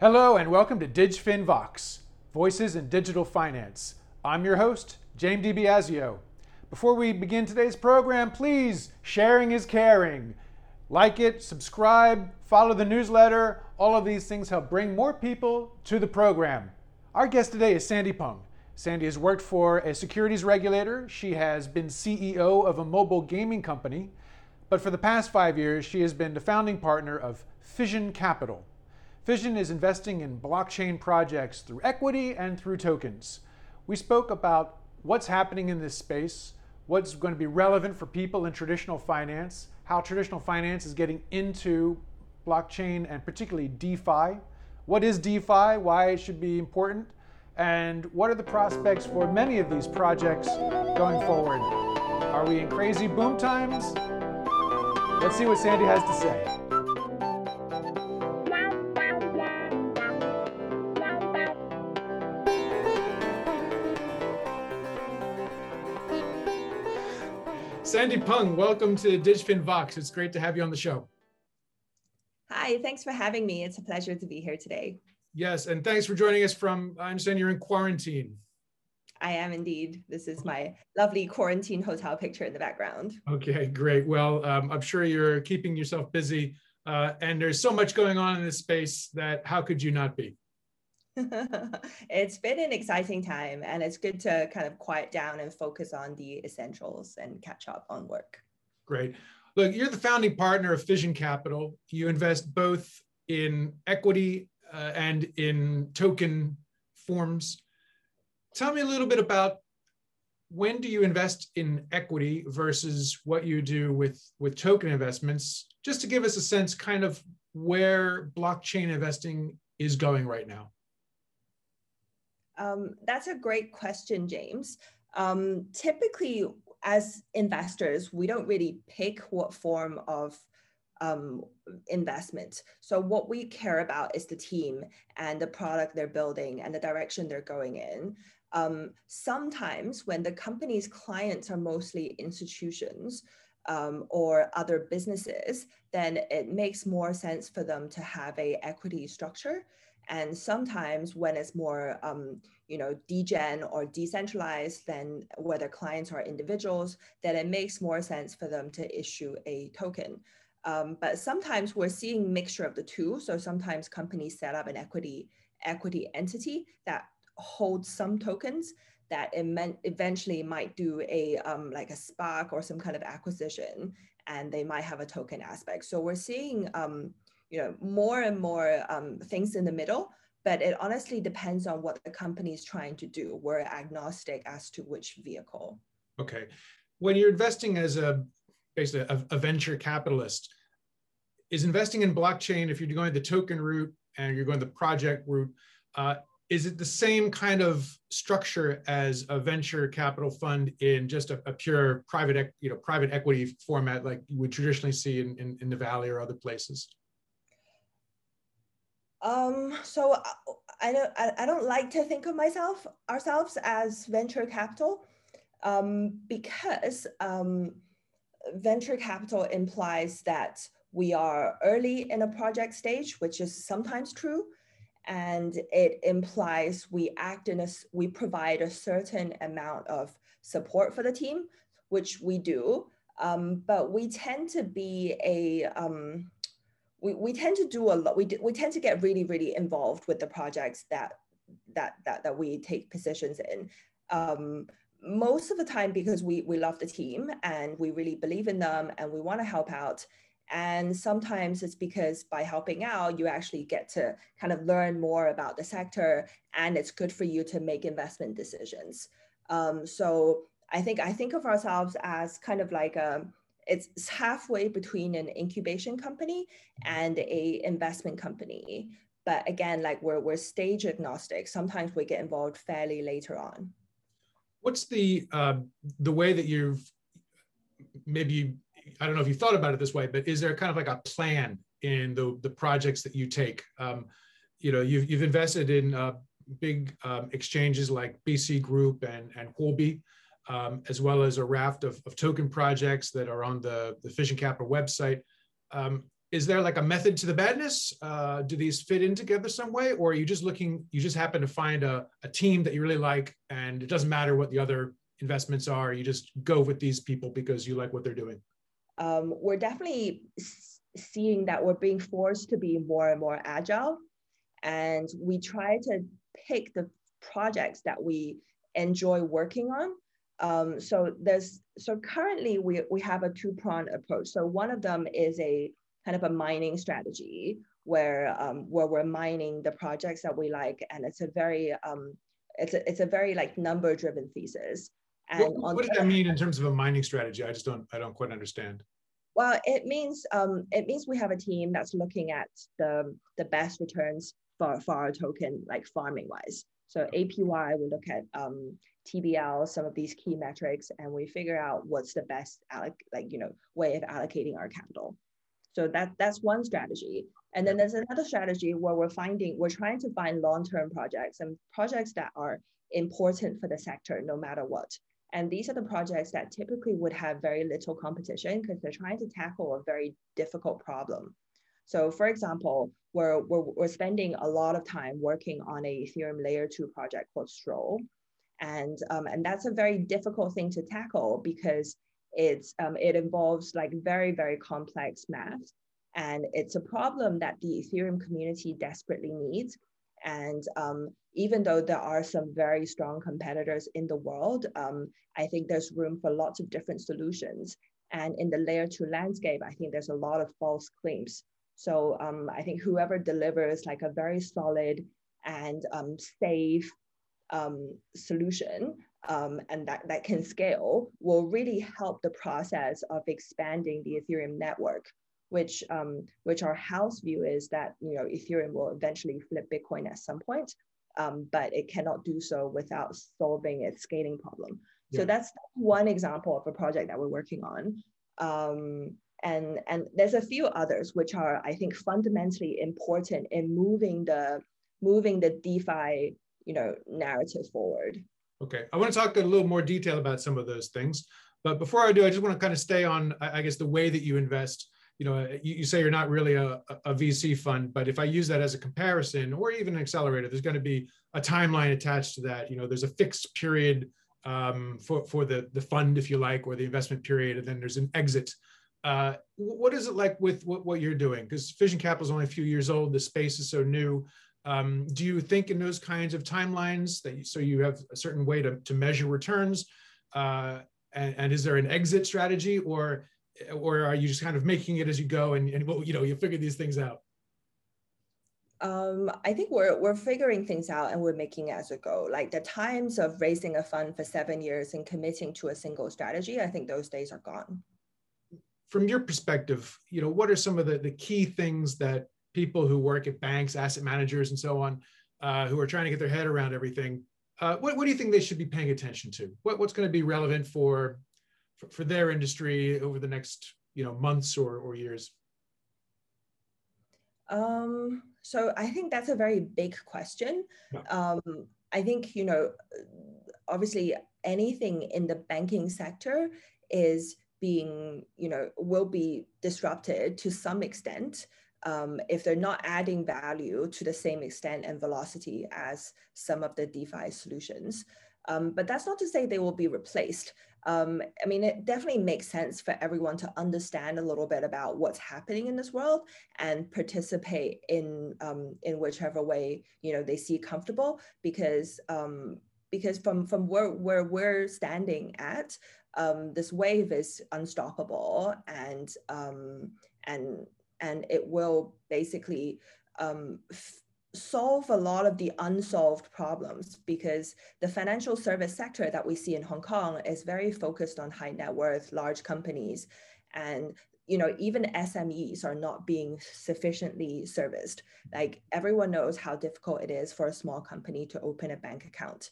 Hello and welcome to DigFin Vox, Voices in Digital Finance. I'm your host, James DiBiasio. Before we begin today's program, please, sharing is caring. Like it, subscribe, follow the newsletter. All of these things help bring more people to the program. Our guest today is Sandy Peng. Sandy has worked for a securities regulator. She has been CEO of a mobile gaming company. But for the past five years, she has been the founding partner of Fission Capital. Fission is investing in blockchain projects through equity and through tokens. We spoke about what's happening in this space, what's going to be relevant for people in traditional finance, how traditional finance is getting into blockchain and particularly DeFi. What is DeFi? Why it should be important? And what are the prospects for many of these projects going forward? Are we in crazy boom times? Let's see what Sandy has to say. Sandy Peng, welcome to DigFin Vox. It's great to have you on the show. Hi, thanks for having me. It's a pleasure to be here today. Yes, and thanks for joining us from, I understand you're in quarantine. I am indeed. This is my lovely quarantine hotel picture in the background. Okay, great. Well, um, I'm sure you're keeping yourself busy, uh, and there's so much going on in this space that how could you not be? it's been an exciting time and it's good to kind of quiet down and focus on the essentials and catch up on work. Great. Look, you're the founding partner of Fission Capital. You invest both in equity uh, and in token forms. Tell me a little bit about when do you invest in equity versus what you do with, with token investments, just to give us a sense kind of where blockchain investing is going right now. Um, that's a great question, James. Um, typically, as investors, we don't really pick what form of um, investment. So what we care about is the team and the product they're building and the direction they're going in. Um, sometimes when the company's clients are mostly institutions um, or other businesses, then it makes more sense for them to have a equity structure and sometimes when it's more, um, you know, degen or decentralized, than whether clients are individuals, then it makes more sense for them to issue a token. Um, but sometimes we're seeing mixture of the two. So sometimes companies set up an equity equity entity that holds some tokens that eventually might do a um, like a SPAC or some kind of acquisition, and they might have a token aspect. So we're seeing um, you know more and more um, things in the middle but it honestly depends on what the company is trying to do. We're agnostic as to which vehicle. Okay. When you're investing as a basically a, a venture capitalist is investing in blockchain if you're going the token route and you're going the project route uh, is it the same kind of structure as a venture capital fund in just a, a, pure private, you know, private equity format like you would traditionally see in, in, in the Valley or other places? Um, so uh, I don't I, I don't like to think of myself ourselves as venture capital um, because um, venture capital implies that we are early in a project stage, which is sometimes true, and it implies we act in a we provide a certain amount of support for the team, which we do, um, but we tend to be a um, we, we tend to do a lot we, we tend to get really really involved with the projects that that that, that we take positions in. Um, most of the time because we we love the team and we really believe in them and we want to help out and sometimes it's because by helping out you actually get to kind of learn more about the sector and it's good for you to make investment decisions. Um, so i think i think of ourselves as kind of like a it's halfway between an incubation company and a investment company. But again like we're, we're stage agnostic. Sometimes we get involved fairly later on. What's the uh, the way that you've maybe i don't know if you thought about it this way but is there kind of like a plan in the the projects that you take? Um, you know you've, you've invested in uh, big um, exchanges like bc group and and Huobi um, as well as a raft of, of, token projects that are on the, the Fission Capital website. Um, is there like a method to the madness? Uh, do these fit in together some way, or are you just looking? You just happen to find a, a team that you really like, and it doesn't matter what the other investments are. You just go with these people because you like what they're doing. Um, we're definitely seeing that we're being forced to be more and more agile, and we try to pick the projects that we enjoy working on. Um, so there's so currently we we have a two pronged approach. So one of them is a kind of a mining strategy where um, where we're mining the projects that we like, and it's a very um, it's a it's a very like number driven thesis. And what, what does that mean in terms of a mining strategy? I just don't I don't quite understand. Well, it means um, it means we have a team that's looking at the the best returns for, for our token, like farming wise. So APY, we look at um, TVL, some of these key metrics, and we figure out what's the best alloc- like you know way of allocating our capital. So that that's one strategy. And then there's another strategy where we're finding, we're trying to find long-term projects and projects that are important for the sector no matter what. And these are the projects that typically would have very little competition because they're trying to tackle a very difficult problem. So for example, we're, we're, we're spending a lot of time working on a Ethereum layer two project called Scroll. And, um, and that's a very difficult thing to tackle because it's um, it involves like very very complex math, and it's a problem that the Ethereum community desperately needs. And um, even though there are some very strong competitors in the world, um, I think there's room for lots of different solutions. And in the layer two landscape, I think there's a lot of false claims. So um, I think whoever delivers like a very solid and um, safe um, solution um, and that, that can scale will really help the process of expanding the Ethereum network, which, um, which our house view is that you know, Ethereum will eventually flip Bitcoin at some point, um, but it cannot do so without solving its scaling problem. Yeah. So that's one example of a project that we're working on. And, and there's a few others which are, I think, fundamentally important in moving the, moving the DeFi you know, narrative forward. Okay, I want to talk a little more detail about some of those things. But before I do, I just want to kind of stay on, I guess, the way that you invest. You know, you, you say you're not really a, a, VC fund, but if I use that as a comparison or even an accelerator, there's going to be a timeline attached to that. You know, there's a fixed period um, for for the the fund, if you like, or the investment period, and then there's an exit. Uh, what is it like with what, what you're doing? Because Fission Capital is only a few years old. The space is so new. Um, do you think in those kinds of timelines that you, so you have a certain way to, to measure returns? Uh, and, and, is there an exit strategy or or are you just kind of making it as you go and, and well, you know you figure these things out? Um, I think we're we're figuring things out and we're making it as we go. Like the times of raising a fund for seven years and committing to a single strategy, I think those days are gone. From your perspective, you know, what are some of the, the key things that people who work at banks, asset managers, and so on, uh, who are trying to get their head around everything. Uh, what, what do you think they should be paying attention to? What, what's going to be relevant for, for, for their industry over the next you know months or, or years? Um, so I think that's a very big question. Yeah. Um, I think you know, obviously, anything in the banking sector is being you know will be disrupted to some extent um, if they're not adding value to the same extent and velocity as some of the DeFi solutions. Um, but that's not to say they will be replaced. Um, I mean, it definitely makes sense for everyone to understand a little bit about what's happening in this world and participate in um, in whichever way you know they see comfortable. Because um, because from from where where we're standing at, um, this wave is unstoppable and um, and and it will basically um, solve a lot of the unsolved problems because the financial service sector that we see in Hong Kong is very focused on high net worth, large companies, and you know even SMEs are not being sufficiently serviced. Like everyone knows how difficult it is for a small company to open a bank account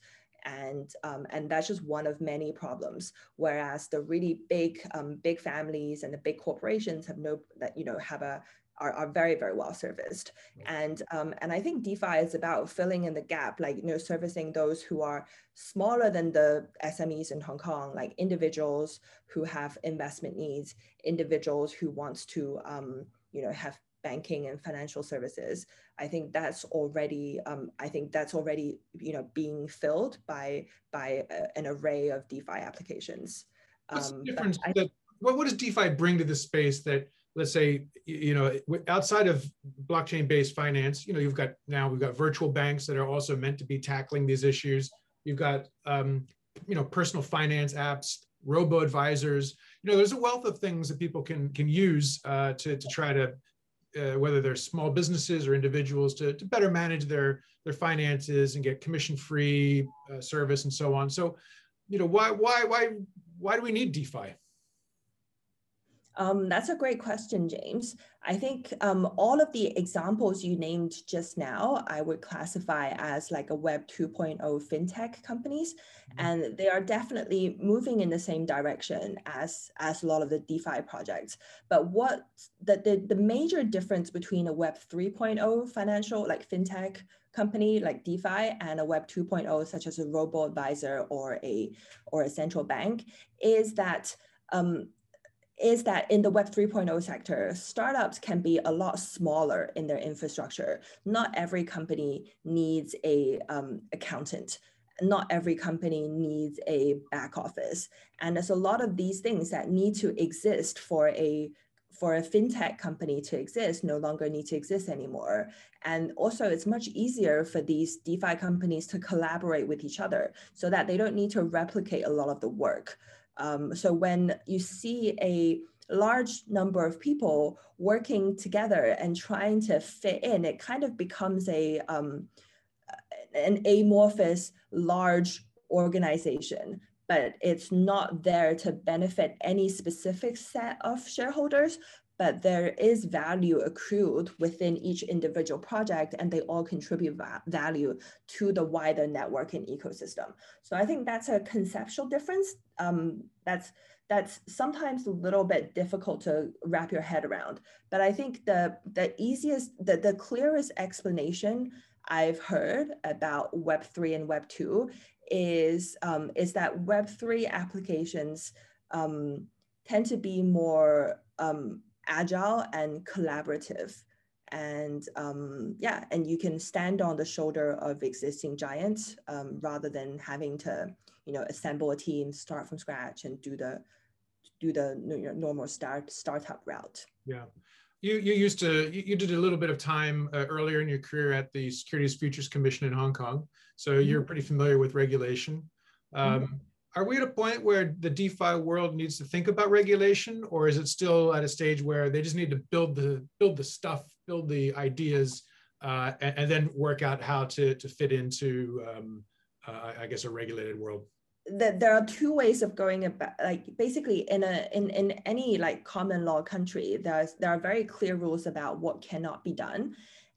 and um, and that's just one of many problems. Whereas the really big um, big families and the big corporations have no that you know have a are, are very very well serviced and um, and i think defi is about filling in the gap like you know servicing those who are smaller than the smes in hong kong like individuals who have investment needs individuals who wants to um, you know have banking and financial services i think that's already um, i think that's already you know being filled by by a, an array of defi applications. What's um, difference I, that, what, what does defi bring to the space that let's say you know outside of blockchain based finance you know you've got now we've got virtual banks that are also meant to be tackling these issues. You've got um, you know personal finance apps robo advisors you know there's a wealth of things that people can can use uh, to, to try to uh, whether they're small businesses or individuals to, to better manage their their finances and get commission free uh, service and so on. So you know why why why why do we need defi um, that's a great question, James. I think um, all of the examples you named just now, I would classify as like a Web 2.0 fintech companies, mm-hmm. and they are definitely moving in the same direction as as a lot of the DeFi projects. But what the the, the major difference between a Web 3.0 financial like fintech company like DeFi and a Web 2.0 such as a robo advisor or a or a central bank is that um, is that in the Web 3.0 sector, startups can be a lot smaller in their infrastructure. Not every company needs a um, accountant. Not every company needs a back office. And there's a lot of these things that need to exist for a for a fintech company to exist no longer need to exist anymore. And also it's much easier for these DeFi companies to collaborate with each other so that they don't need to replicate a lot of the work. Um, so when you see a large number of people working together and trying to fit in, it kind of becomes a um, an amorphous large organization. But it's not there to benefit any specific set of shareholders but there is value accrued within each individual project and they all contribute va value to the wider network and ecosystem. So I think that's a conceptual difference um, that's that's sometimes a little bit difficult to wrap your head around. But I think the the easiest, the, the clearest explanation I've heard about Web3 and Web2 is, um, is that Web3 applications um, tend to be more um, agile and collaborative. And um, yeah and you can stand on the shoulder of existing giants um, rather than having to you know assemble a team start from scratch and do the do the you know, normal start startup route. Yeah. You, you used to you, you did a little bit of time uh, earlier in your career at the securities futures commission in hong kong. So mm-hmm. you're pretty familiar with regulation. Um, mm-hmm are we at a point where the DeFi world needs to think about regulation, or is it still at a stage where they just need to build the build the stuff, build the ideas, uh, and, and, then work out how to to fit into, um, uh, I guess, a regulated world? there are two ways of going about like basically in a in, in any like common law country there's there are very clear rules about what cannot be done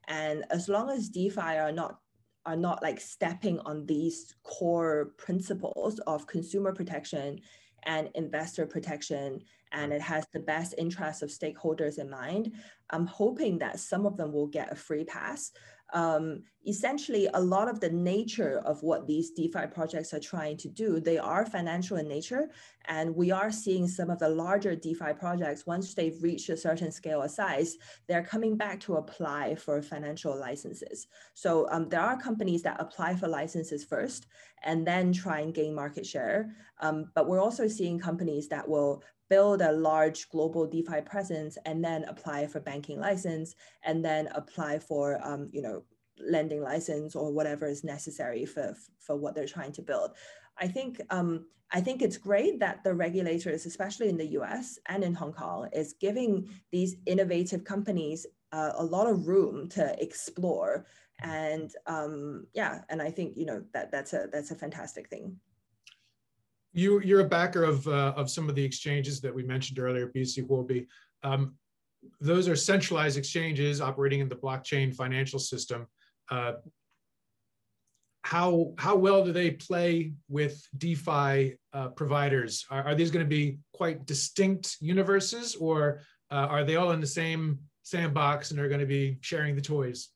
and as long as defi are not are not like stepping on these core principles of consumer protection and investor protection and it has the best interests of stakeholders in mind i'm hoping that some of them will get a free pass um, essentially a lot of the nature of what these DeFi projects are trying to do, they are financial in nature. And we are seeing some of the larger DeFi projects, once they've reached a certain scale or size, they're coming back to apply for financial licenses. So um, there are companies that apply for licenses first and then try and gain market share. Um, but we're also seeing companies that will build a large global DeFi presence and then apply for banking license and then apply for um, you know lending license or whatever is necessary for for what they're trying to build. I think um, I think it's great that the regulators, especially in the U.S. and in Hong Kong, is giving these innovative companies uh, a lot of room to explore. And um, yeah, and I think you know that that's a that's a fantastic thing you you're a backer of uh, of some of the exchanges that we mentioned earlier, BTC Huobi. Um, those are centralized exchanges operating in the blockchain financial system. Uh, how how well do they play with DeFi uh, providers? Are, are these going to be quite distinct universes, or uh, are they all in the same sandbox and are going to be sharing the toys?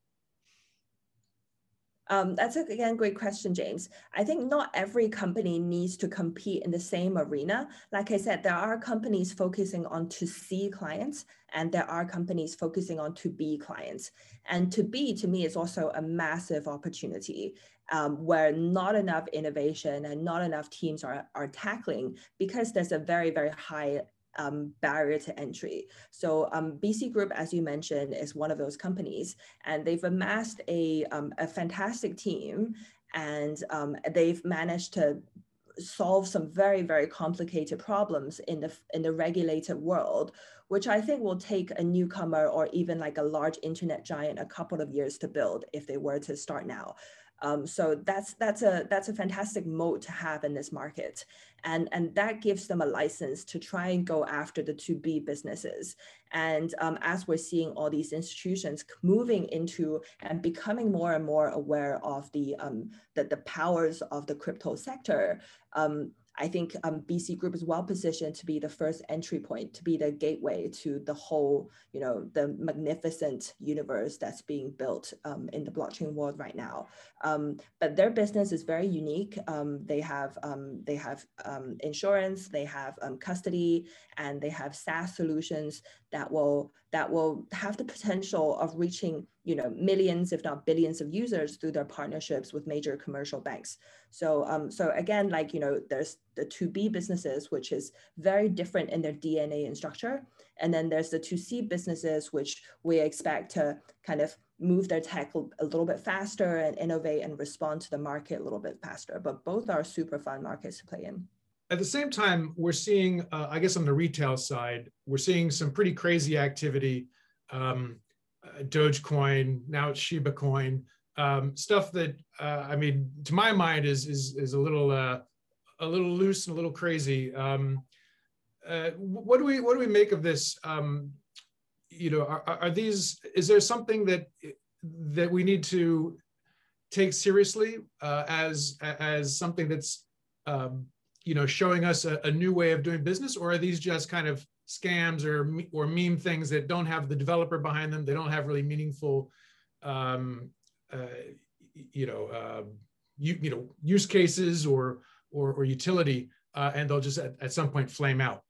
Um, that's again a, again great question, James. I think not every company needs to compete in the same arena. Like I said, there are companies focusing on to C clients, and there are companies focusing on to B clients. And to B, to me, is also a massive opportunity um, where not enough innovation and not enough teams are, are tackling because there's a very, very high um, barrier to entry. So um, BC Group, as you mentioned, is one of those companies, and they've amassed a, um, a fantastic team, and um, they've managed to solve some very very complicated problems in the in the regulated world which i think will take a newcomer or even like a large internet giant a couple of years to build if they were to start now um, so that's that's a that's a fantastic moat to have in this market, and and that gives them a license to try and go after the to B businesses. And um, as we're seeing all these institutions moving into and becoming more and more aware of the um, the, the powers of the crypto sector, um, I think um, BC Group is well positioned to be the first entry point, to be the gateway to the whole, you know, the magnificent universe that's being built um, in the blockchain world right now. Um, but their business is very unique. Um, they have um, they have um, insurance, they have custody, and they have SaaS solutions that will that will have the potential of reaching you know millions if not billions of users through their partnerships with major commercial banks. So um, so again like you know there's the 2b businesses which is very different in their dna and structure. And then there's the 2c businesses which we expect to kind of move their tech a little bit faster and innovate and respond to the market a little bit faster. But both are super fun markets to play in at the same time, we're seeing, uh, I guess, on the retail side, we're seeing some pretty crazy activity. Um, uh, Dogecoin, now it's Shiba Coin, um, stuff that uh, I mean, to my mind, is is is a little uh, a little loose and a little crazy. Um, uh, what do we what do we make of this? Um, you know, are, are these? Is there something that that we need to take seriously uh, as as something that's um, you know showing us a, a, new way of doing business? Or are these just kind of scams or or meme things that don't have the developer behind them? They don't have really meaningful um, uh, you know uh, you, you know use cases or or, or utility uh, and they'll just at, at some point flame out?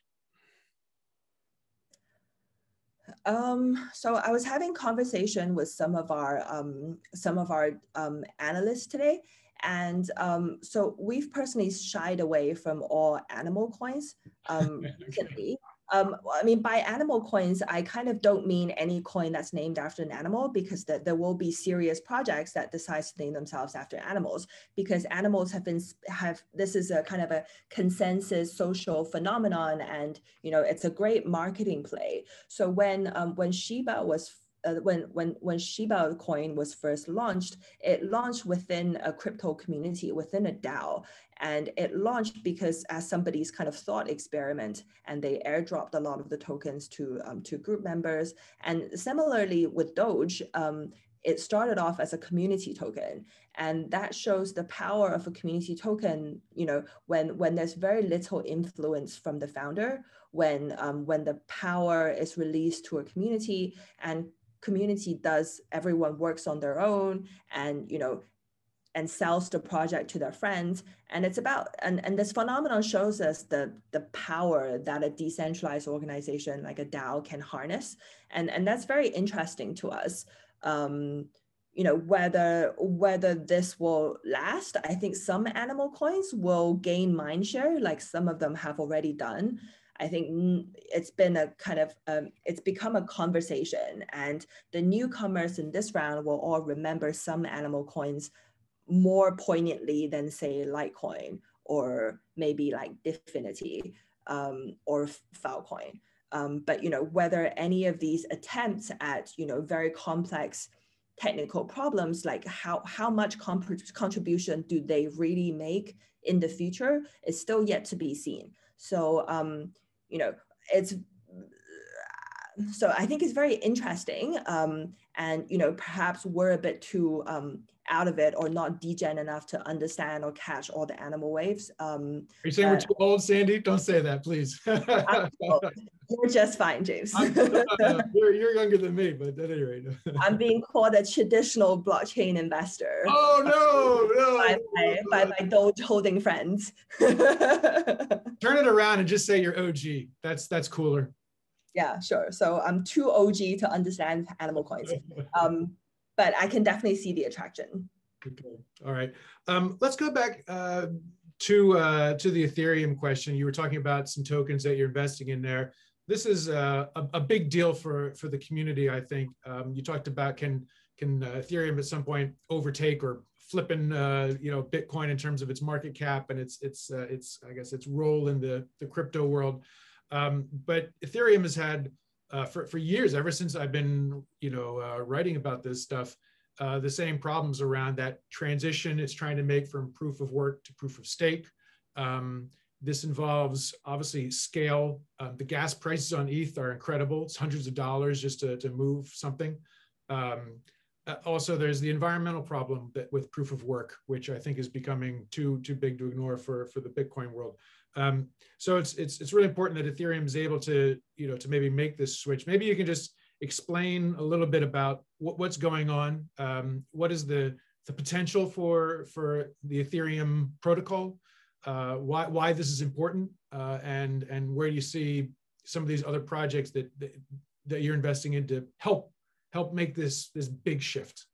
Um, so I was having conversation with some of our um, some of our um, analysts today, and um, so we've personally shied away from all animal coins um, recently. Um, I mean, by animal coins, I kind of don't mean any coin that's named after an animal because the, there will be serious projects that decide to name themselves after animals because animals have been have this is a kind of a consensus social phenomenon and you know it's a great marketing play. So when um, when Shiba was uh, when when when Shiba coin was first launched, it launched within a crypto community, within a DAO, and it launched because as somebody's kind of thought experiment, and they airdropped a lot of the tokens to um, to group members. And similarly with Doge, um, it started off as a community token. And that shows the power of a community token you know when when there's very little influence from the founder when um, when the power is released to a community. And community does everyone works on their own and you know and sells the project to their friends. And it's about and, and this phenomenon shows us the the power that a decentralized organization like a dao can harness. And and that's very interesting to us. Um, you know whether whether this will last i think some animal coins will gain mindshare like some of them have already done I think it's been a kind of, um, it's become a conversation and the newcomers in this round will all remember some animal coins more poignantly than say Litecoin or maybe like DFINITY um, or Filecoin. Um, but you know whether any of these attempts at you know very complex technical problems like how how much contribution do they really make in the future is still yet to be seen so um, you know, it's so I think it's very interesting. Um, and you know, perhaps we're a bit too um, out of it or not degen enough to understand or catch all the animal waves. Um, Are you saying uh, we're too old, Sandy? Don't say that, please. you're just fine, James. you're, you're younger than me, but at any rate. I'm being called a traditional blockchain investor. Oh no, no. By my, by my Doge holding friends. Turn it around and just say you're OG. That's that's cooler. Yeah, sure. So I'm too OG to understand animal coins. Um, but I can definitely see the attraction. Okay. All right. Um, let's go back uh, to uh, to the Ethereum question. You were talking about some tokens that you're investing in there. This is uh, a, a, big deal for for the community. I think um, you talked about can can uh, Ethereum at some point overtake or flipping uh, you know Bitcoin in terms of its market cap and its its uh, its I guess its role in the the crypto world. Um, but Ethereum has had uh, for, for years, ever since I've been, you know, uh, writing about this stuff, uh, the same problems around that transition it's trying to make from proof of work to proof of stake. Um, this involves obviously scale. Um, the gas prices on ETH are incredible. It's hundreds of dollars just to, to move something. Um, uh, also, there's the environmental problem that with proof of work, which I think is becoming too too big to ignore for for the Bitcoin world. Um, so it's it's it's really important that Ethereum is able to you know to maybe make this switch. Maybe you can just explain a little bit about what, what's going on. Um, what is the the potential for for the Ethereum protocol? Uh, why why this is important, uh, and and where do you see some of these other projects that, that that you're investing in to help help make this this big shift?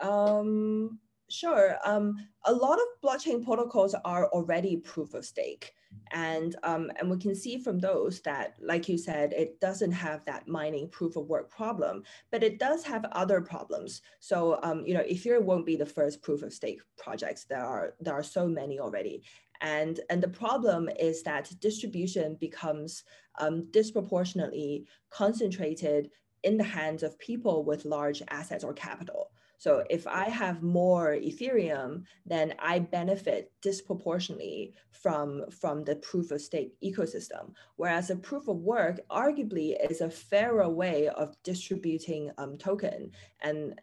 Um, Sure. Um, a lot of blockchain protocols are already proof of stake. And, um, and we can see from those that, like you said, it doesn't have that mining proof of work problem, but it does have other problems. So, um, you know, Ethereum won't be the first proof of stake projects. There are, there are so many already. And, and the problem is that distribution becomes um, disproportionately concentrated in the hands of people with large assets or capital. So if I have more Ethereum, then I benefit disproportionately from, from the proof of stake ecosystem. Whereas a proof of work arguably is a fairer way of distributing um, token. And,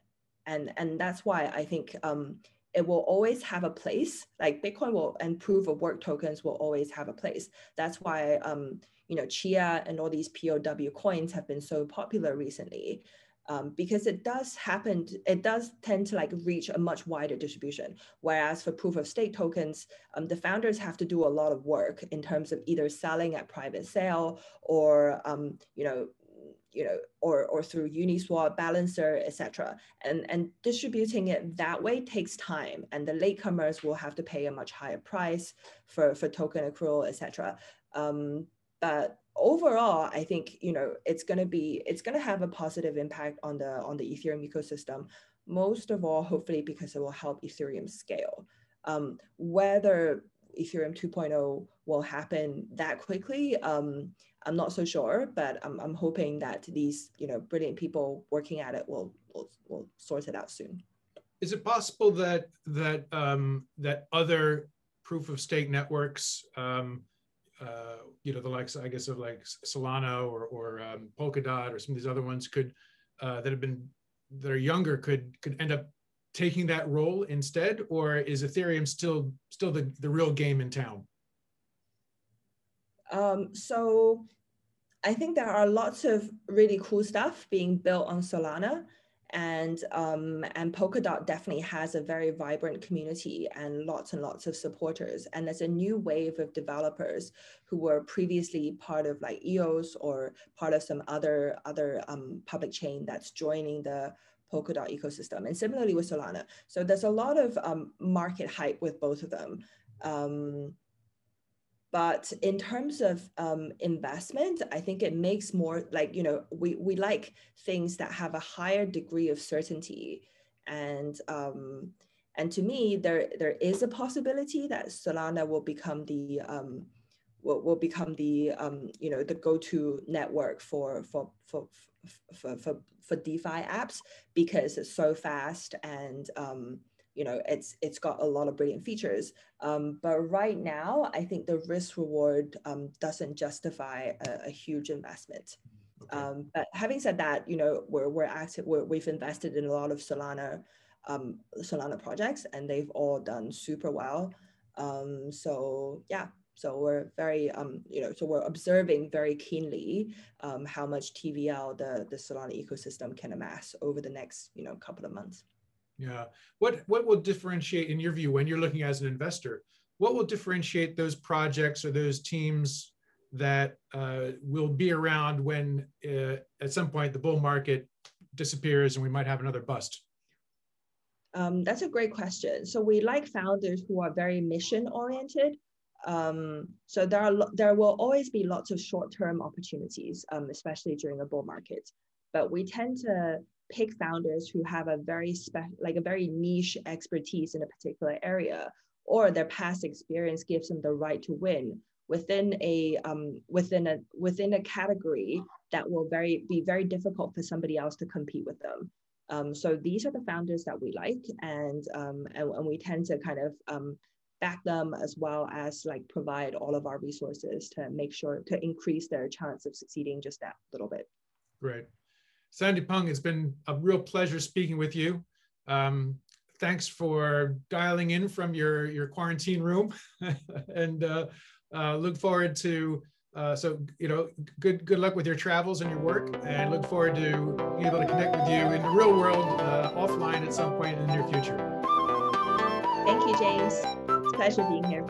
and, and that's why I think um, it will always have a place like bitcoin will and proof of work tokens will always have a place that's why um, you know chia and all these pow coins have been so popular recently um, because it does happen, it does tend to like reach a much wider distribution. Whereas for proof of stake tokens, um, the founders have to do a lot of work in terms of either selling at private sale or, um, you know, you know, or, or through Uniswap, Balancer, etc. And, and distributing it that way takes time and the latecomers will have to pay a much higher price for, for token accrual, etc. Um, but overall, I think you know it's going to be it's going to have a positive impact on the on the Ethereum ecosystem. Most of all, hopefully, because it will help Ethereum scale. Um, whether Ethereum 2.0 will happen that quickly, um, I'm not so sure, but I'm, I'm hoping that these you know brilliant people working at it will will, will sort it out soon. Is it possible that that um, that other proof of stake networks um, uh, you know the likes I guess of like Solana or or um, Polkadot or some of these other ones could uh, that have been that are younger could could end up taking that role instead, or is Ethereum still still the the real game in town? Um, so I think there are lots of really cool stuff being built on Solana and um, and Polkadot definitely has a very vibrant community and lots and lots of supporters. And there's a new wave of developers who were previously part of like EOS or part of some other other um, public chain that's joining the Polkadot ecosystem. And similarly with Solana. So there's a lot of um, market hype with both of them. But in terms of um, investment, I think it makes more like, you know, we, we like things that have a higher degree of certainty. And, um, and to me, there, there is a possibility that Solana will become the, um, will, will become the, um, you know, the go-to network for, for, for, for, for, for DeFi apps because it's so fast and, um, you know it's it's got a lot of brilliant features um, but right now i think the risk reward um, doesn't justify a, a, huge investment Okay. Um, but having said that, you know, we're we're active. We're, we've invested in a lot of Solana um, Solana projects, and they've all done super well. Um, so yeah, so we're very um, you know, so we're observing very keenly um, how much TVL the the Solana ecosystem can amass over the next you know couple of months. Yeah, what what will differentiate in your view when you're looking as an investor? What will differentiate those projects or those teams that uh, will be around when uh, at some point the bull market disappears and we might have another bust? Um, that's a great question. So we like founders who are very mission oriented. Um, so there are there will always be lots of short term opportunities, um, especially during a bull market. But we tend to pick founders who have a very spe- like a very niche expertise in a particular area, or their past experience gives them the right to win within a um, within a within a category that will very be very difficult for somebody else to compete with them. Um, so these are the founders that we like, and um, and, and, we tend to kind of um, back them as well as like provide all of our resources to make sure to increase their chance of succeeding just that little bit. Great, Sandy Peng, it's been a real pleasure speaking with you. Um, thanks for dialing in from your your quarantine room, and. Uh, uh, look forward to uh, so you know good good luck with your travels and your work and look forward to being able to connect with you in the real world uh, offline at some point in the near future thank you james it's a pleasure being here